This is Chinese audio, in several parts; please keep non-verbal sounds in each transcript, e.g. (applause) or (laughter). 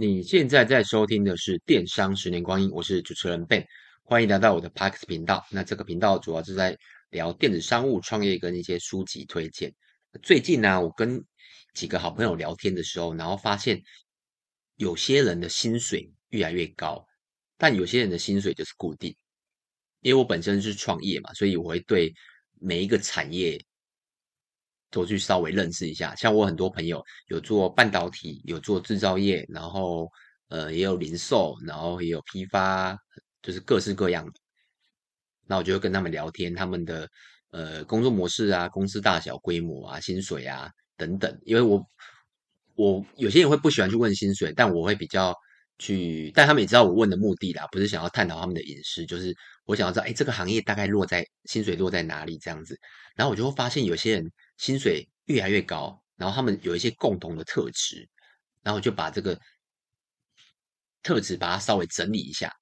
你现在在收听的是《电商十年光阴》，我是主持人 Ben，欢迎来到我的 Parks 频道。那这个频道主要是在聊电子商务、创业跟一些书籍推荐。最近呢、我跟几个好朋友聊天的时候，然后发现有些人的薪水越来越高，但有些人的薪水就是固定。因为我本身是创业嘛，所以我会对每一个产业。都去稍微认识一下，像我很多朋友有做半导体，有做制造业，然后呃也有零售，然后也有批发，就是各式各样的。那我就会跟他们聊天，他们的呃工作模式啊，公司大小规模啊，薪水啊等等。因为我我有些人会不喜欢去问薪水，但我会比较去，但他们也知道我问的目的啦，不是想要探讨他们的隐私，就是我想要知道，哎，这个行业大概落在薪水落在哪里这样子。然后我就会发现有些人。薪水越来越高，然后他们有一些共同的特质，然后就把这个特质把它稍微整理一下。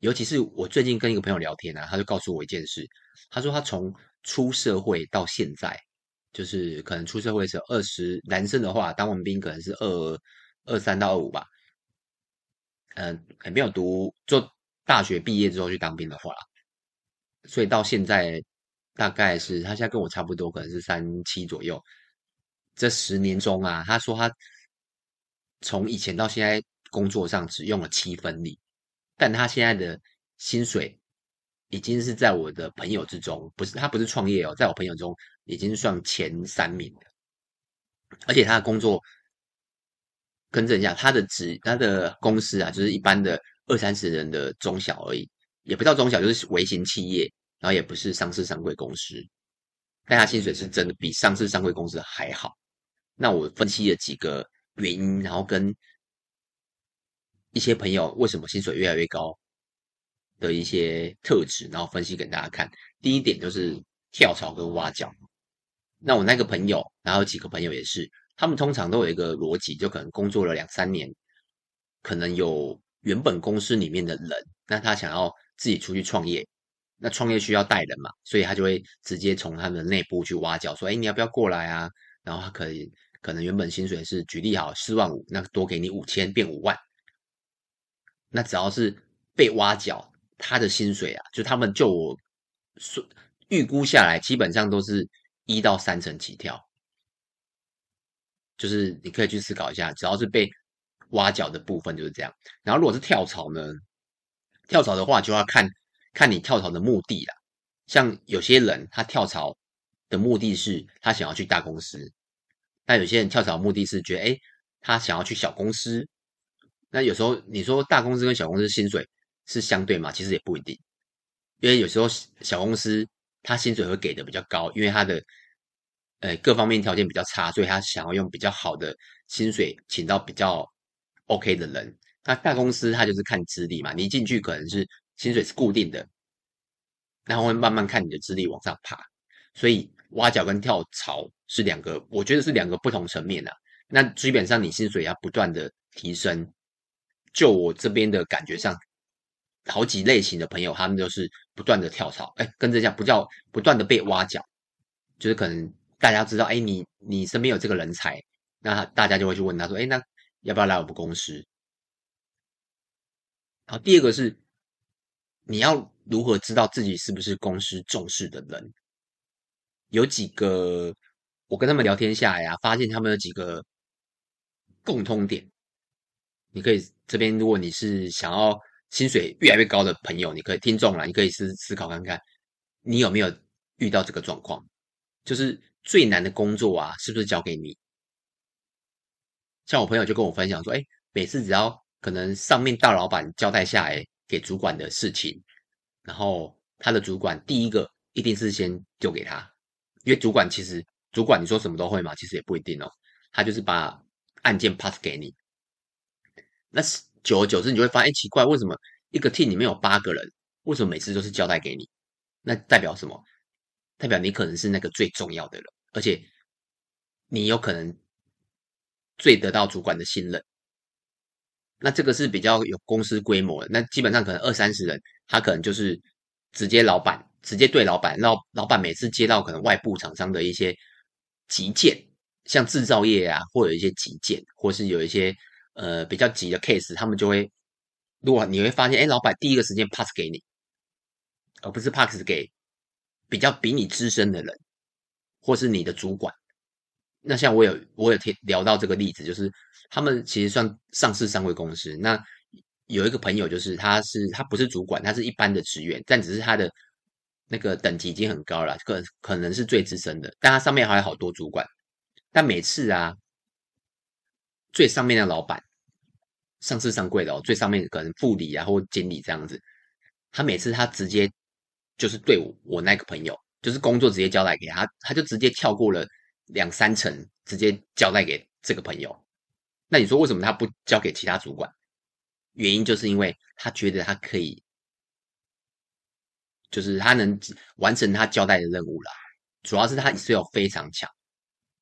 尤其是我最近跟一个朋友聊天啊，他就告诉我一件事，他说他从出社会到现在，就是可能出社会是二十，男生的话当完兵可能是二二三到二五吧，嗯，还没有读，就大学毕业之后去当兵的话，所以到现在。大概是他现在跟我差不多，可能是三七左右。这十年中啊，他说他从以前到现在工作上只用了七分力，但他现在的薪水已经是在我的朋友之中，不是他不是创业哦，在我朋友中已经算前三名的。而且他的工作，更正一下，他的职他的公司啊，就是一般的二三十人的中小而已，也不叫中小，就是微型企业。然后也不是上市上柜公司，但他薪水是真的比上市上柜公司还好。那我分析了几个原因，然后跟一些朋友为什么薪水越来越高的一些特质，然后分析给大家看。第一点就是跳槽跟挖角。那我那个朋友，然后几个朋友也是，他们通常都有一个逻辑，就可能工作了两三年，可能有原本公司里面的人，那他想要自己出去创业。那创业需要带人嘛，所以他就会直接从他们的内部去挖角，说：“哎，你要不要过来啊？”然后他可以可能原本薪水是举例好四万五，那多给你五千，变五万。那只要是被挖角，他的薪水啊，就他们就我预估下来，基本上都是一到三成起跳。就是你可以去思考一下，只要是被挖角的部分就是这样。然后如果是跳槽呢？跳槽的话就要看。看你跳槽的目的啦，像有些人他跳槽的目的是他想要去大公司，那有些人跳槽目的是觉得，哎，他想要去小公司。那有时候你说大公司跟小公司薪水是相对吗？其实也不一定，因为有时候小公司他薪水会给的比较高，因为他的呃各方面条件比较差，所以他想要用比较好的薪水请到比较 OK 的人。那大公司他就是看资历嘛，你一进去可能是。薪水是固定的，然后会慢慢看你的资历往上爬，所以挖角跟跳槽是两个，我觉得是两个不同层面的。那基本上你薪水要不断的提升，就我这边的感觉上，好几类型的朋友他们都是不断的跳槽，哎，跟着讲不叫不断的被挖角，就是可能大家知道，哎，你你身边有这个人才，那大家就会去问他说，哎，那要不要来我们公司？好，第二个是。你要如何知道自己是不是公司重视的人？有几个，我跟他们聊天下来啊，发现他们有几个共通点。你可以这边，如果你是想要薪水越来越高的朋友，你可以听众啦，你可以思思考看看，你有没有遇到这个状况？就是最难的工作啊，是不是交给你？像我朋友就跟我分享说，哎，每次只要可能上面大老板交代下来。给主管的事情，然后他的主管第一个一定是先丢给他，因为主管其实主管你说什么都会嘛，其实也不一定哦。他就是把案件 pass 给你，那久而久之你就会发现，奇怪，为什么一个 team 里面有八个人，为什么每次都是交代给你？那代表什么？代表你可能是那个最重要的人，而且你有可能最得到主管的信任。那这个是比较有公司规模的，那基本上可能二三十人，他可能就是直接老板，直接对老板，老老板每次接到可能外部厂商的一些急件，像制造业啊，或有一些急件，或是有一些呃比较急的 case，他们就会，如果你会发现，哎，老板第一个时间 pass 给你，而不是 pass 给比较比你资深的人，或是你的主管。那像我有我有聊到这个例子，就是他们其实算上市上柜公司。那有一个朋友，就是他是他不是主管，他是一般的职员，但只是他的那个等级已经很高了，可可能是最资深的，但他上面还有好多主管。但每次啊，最上面的老板，上市上柜的哦，最上面可能副理啊或经理这样子，他每次他直接就是对我我那个朋友，就是工作直接交代给他，他就直接跳过了。两三成直接交代给这个朋友，那你说为什么他不交给其他主管？原因就是因为他觉得他可以，就是他能完成他交代的任务啦。主要是他 Excel 非常强，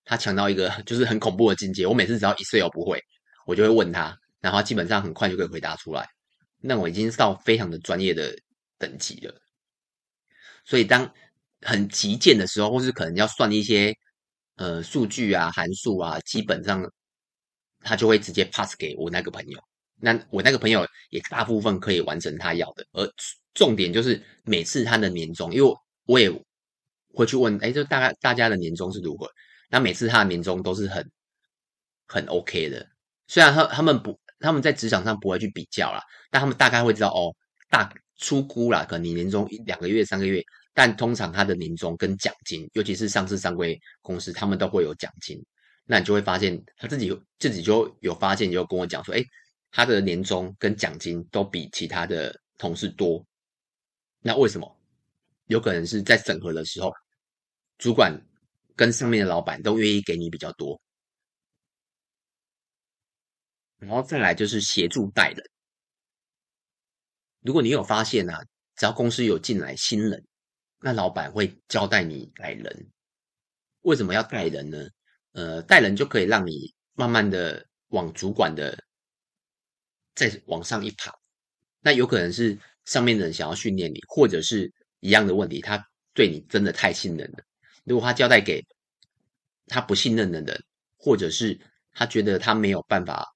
他强到一个 (laughs) 就是很恐怖的境界。我每次只要 Excel 不会，我就会问他，然后基本上很快就可以回答出来。那我已经到非常的专业的等级了。所以当很急件的时候，或是可能要算一些。呃，数据啊，函数啊，基本上他就会直接 pass 给我那个朋友。那我那个朋友也大部分可以完成他要的。而重点就是每次他的年终，因为我也会去问，哎，就大概大家的年终是如何？那每次他的年终都是很很 OK 的。虽然他他们不他们在职场上不会去比较啦，但他们大概会知道哦，大出估啦，可能你年终一两个月、三个月。但通常他的年终跟奖金，尤其是上市上柜公司，他们都会有奖金。那你就会发现他自己自己就有发现，就跟我讲说，哎，他的年终跟奖金都比其他的同事多。那为什么？有可能是在审核的时候，主管跟上面的老板都愿意给你比较多。然后再来就是协助带人。如果你有发现啊，只要公司有进来新人。那老板会交代你带人，为什么要带人呢？呃，带人就可以让你慢慢的往主管的再往上一爬。那有可能是上面的人想要训练你，或者是一样的问题，他对你真的太信任了。如果他交代给他不信任的人，或者是他觉得他没有办法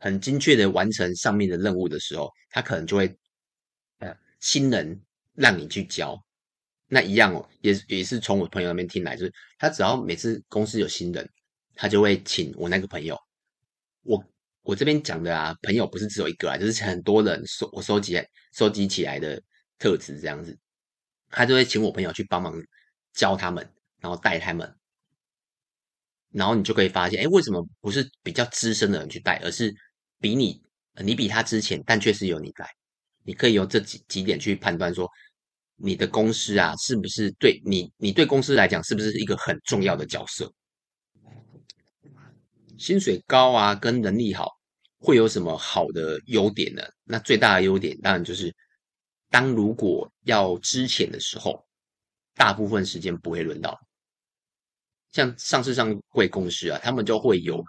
很精确的完成上面的任务的时候，他可能就会。新人让你去教，那一样哦，也也是从我朋友那边听来，就是他只要每次公司有新人，他就会请我那个朋友。我我这边讲的啊，朋友不是只有一个啊，就是很多人收我收集收集起来的特质这样子，他就会请我朋友去帮忙教他们，然后带他们，然后你就可以发现，哎，为什么不是比较资深的人去带，而是比你你比他之前，但却是有你带。你可以由这几几点去判断说，你的公司啊，是不是对你，你对公司来讲是不是一个很重要的角色？薪水高啊，跟能力好，会有什么好的优点呢？那最大的优点当然就是，当如果要资遣的时候，大部分时间不会轮到。像上市上柜公司啊，他们就会有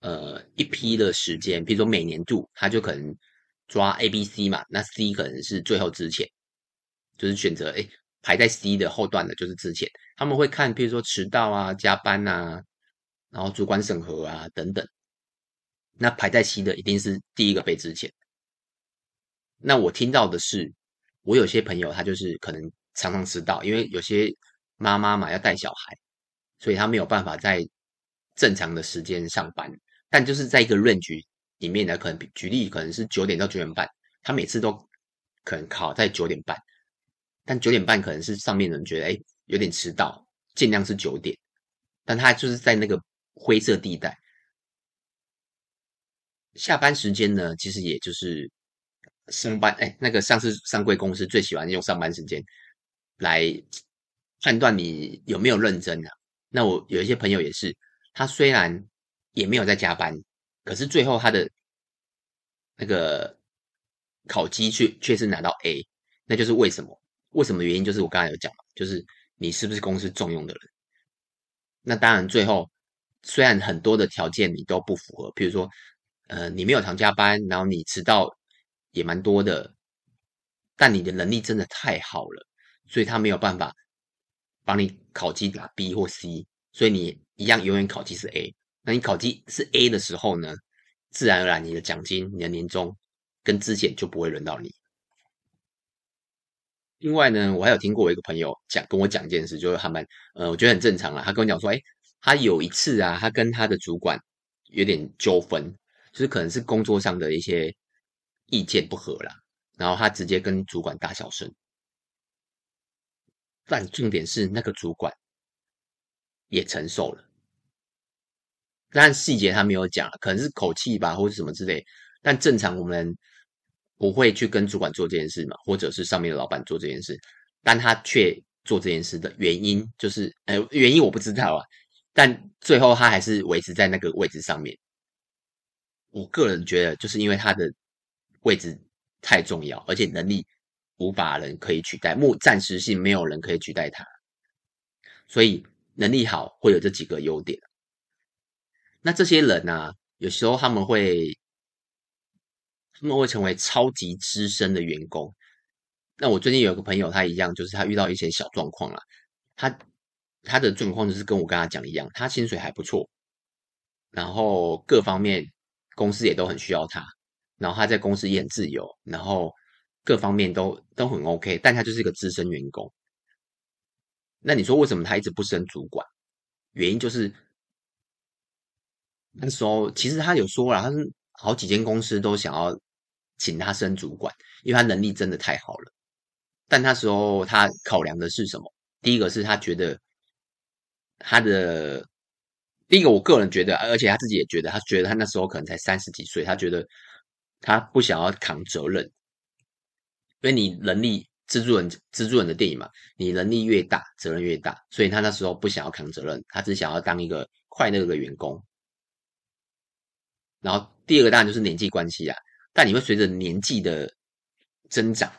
呃一批的时间，比如说每年度，他就可能。抓 A、B、C 嘛，那 C 可能是最后之前，就是选择诶排在 C 的后段的，就是之前。他们会看，譬如说迟到啊、加班啊，然后主管审核啊等等。那排在 C 的一定是第一个被之前。那我听到的是，我有些朋友他就是可能常常迟到，因为有些妈妈嘛要带小孩，所以他没有办法在正常的时间上班，但就是在一个任局。里面呢，可能举例可能是九点到九点半，他每次都可能考在九点半，但九点半可能是上面的人觉得哎有点迟到，尽量是九点，但他就是在那个灰色地带。下班时间呢，其实也就是上班哎，那个上市上柜公司最喜欢用上班时间来判断你有没有认真啊。那我有一些朋友也是，他虽然也没有在加班。可是最后他的那个考绩却却是拿到 A，那就是为什么？为什么原因？就是我刚才有讲嘛，就是你是不是公司重用的人？那当然，最后虽然很多的条件你都不符合，比如说，呃，你没有常加班，然后你迟到也蛮多的，但你的能力真的太好了，所以他没有办法帮你考级打 B 或 C，所以你一样永远考级是 A。那你考绩是 A 的时候呢，自然而然你的奖金、你的年终跟之前就不会轮到你。另外呢，我还有听过我一个朋友讲跟我讲一件事，就是他们呃，我觉得很正常啦。他跟我讲说，哎，他有一次啊，他跟他的主管有点纠纷，就是可能是工作上的一些意见不合啦，然后他直接跟主管大小声。但重点是那个主管也承受了。但细节他没有讲，可能是口气吧，或者什么之类。但正常我们不会去跟主管做这件事嘛，或者是上面的老板做这件事，但他却做这件事的原因就是，呃，原因我不知道啊。但最后他还是维持在那个位置上面。我个人觉得，就是因为他的位置太重要，而且能力无法人可以取代，目暂时性没有人可以取代他，所以能力好会有这几个优点。那这些人呢、有时候他们会，他们会成为超级资深的员工。那我最近有一个朋友，他一样，就是他遇到一些小状况了。他他的状况就是跟我跟他讲一样，他薪水还不错，然后各方面公司也都很需要他，然后他在公司也很自由，然后各方面都都很 OK，但他就是一个资深员工。那你说为什么他一直不升主管？原因就是。那时候其实他有说了，他是好几间公司都想要请他升主管，因为他能力真的太好了。但那时候他考量的是什么？第一个是他觉得他的第一个，我个人觉得，而且他自己也觉得，他觉得他那时候可能才三十几岁，他觉得他不想要扛责任，因为你能力蜘蛛人蜘蛛人的电影嘛，你能力越大，责任越大，所以他那时候不想要扛责任，他只想要当一个快乐的员工。然后第二个当然就是年纪关系啊，但你会随着年纪的增长，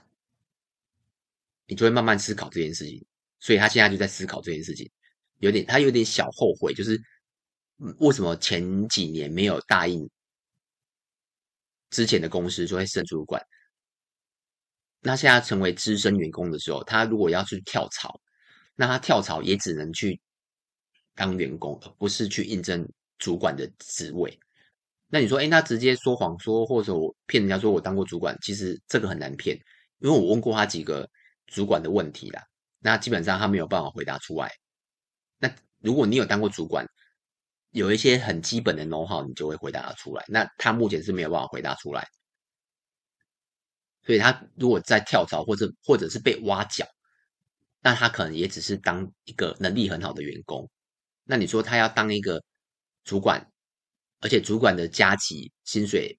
你就会慢慢思考这件事情。所以他现在就在思考这件事情，有点他有点小后悔，就是为什么前几年没有答应之前的公司就会升主管。那现在成为资深员工的时候，他如果要去跳槽，那他跳槽也只能去当员工，而不是去应征主管的职位。那你说，哎，那直接说谎说，或者我骗人家说我当过主管，其实这个很难骗，因为我问过他几个主管的问题啦，那基本上他没有办法回答出来。那如果你有当过主管，有一些很基本的 know-how，你就会回答得出来。那他目前是没有办法回答出来，所以他如果在跳槽或者或者是被挖角，那他可能也只是当一个能力很好的员工。那你说他要当一个主管？而且主管的加级薪水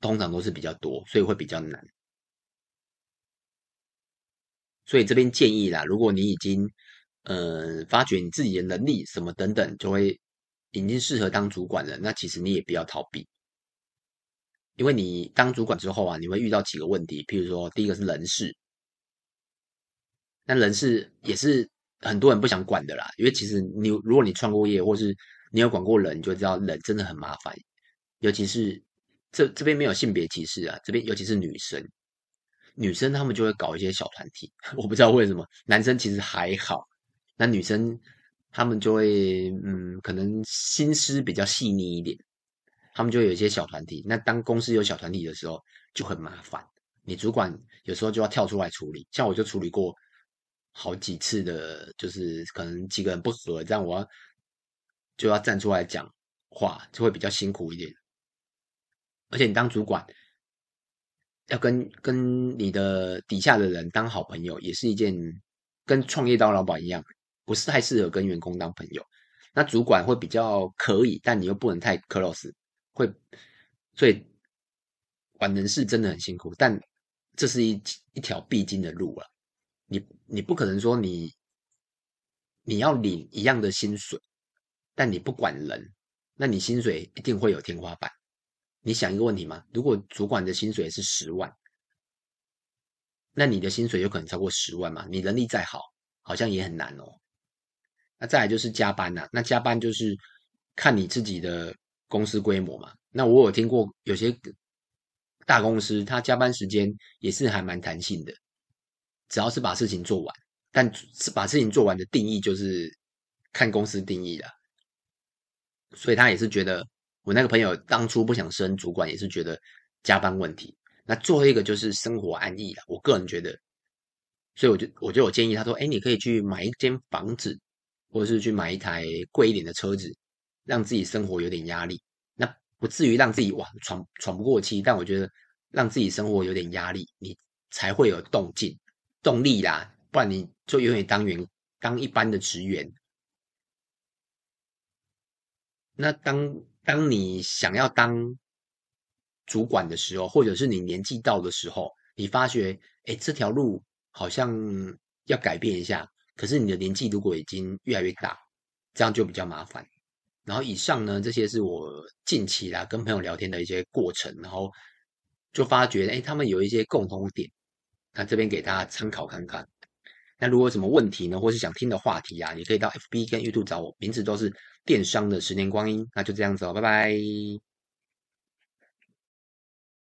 通常都是比较多，所以会比较难。所以这边建议啦，如果你已经呃发觉你自己的能力什么等等，就会已经适合当主管了，那其实你也不要逃避，因为你当主管之后啊，你会遇到几个问题，譬如说第一个是人事，那人事也是很多人不想管的啦，因为其实你如果你创过业或是你有管过人，你就知道人真的很麻烦，尤其是这这边没有性别歧视啊，这边尤其是女生，女生她们就会搞一些小团体，(laughs) 我不知道为什么，男生其实还好，那女生她们就会嗯，可能心思比较细腻一点，她们就会有一些小团体。那当公司有小团体的时候就很麻烦，你主管有时候就要跳出来处理，像我就处理过好几次的，就是可能几个人不合，这样我要。就要站出来讲话，就会比较辛苦一点。而且你当主管，要跟跟你的底下的人当好朋友，也是一件跟创业当老板一样，不是太适合跟员工当朋友。那主管会比较可以，但你又不能太 close，会，所以管人事真的很辛苦。但这是一一条必经的路了。你你不可能说你你要领一样的薪水。但你不管人，那你薪水一定会有天花板。你想一个问题吗？如果主管的薪水是十万，那你的薪水有可能超过十万吗？你能力再好，好像也很难哦。那再来就是加班呐、那加班就是看你自己的公司规模嘛。那我有听过有些大公司，他加班时间也是还蛮弹性的，只要是把事情做完。但是把事情做完的定义就是看公司定义的。所以他也是觉得我那个朋友当初不想升主管，也是觉得加班问题。那最后一个就是生活安逸了，我个人觉得，所以我就我就有建议他说，哎，你可以去买一间房子，或者是去买一台贵一点的车子，让自己生活有点压力。那不至于让自己哇喘喘不过气，但我觉得让自己生活有点压力，你才会有动静动力啦，不然你就永远当员当一般的职员。那当当你想要当主管的时候，或者是你年纪到的时候，你发觉，哎，这条路好像要改变一下。可是你的年纪如果已经越来越大，这样就比较麻烦。然后以上呢，这些是我近期啦跟朋友聊天的一些过程，然后就发觉，哎，他们有一些共同点，那这边给大家参考看看。那如果有什么问题呢，或是想听的话题啊，也可以到 FB 跟 YouTube 找我，名字都是电商的十年光阴。那就这样子哦，拜拜。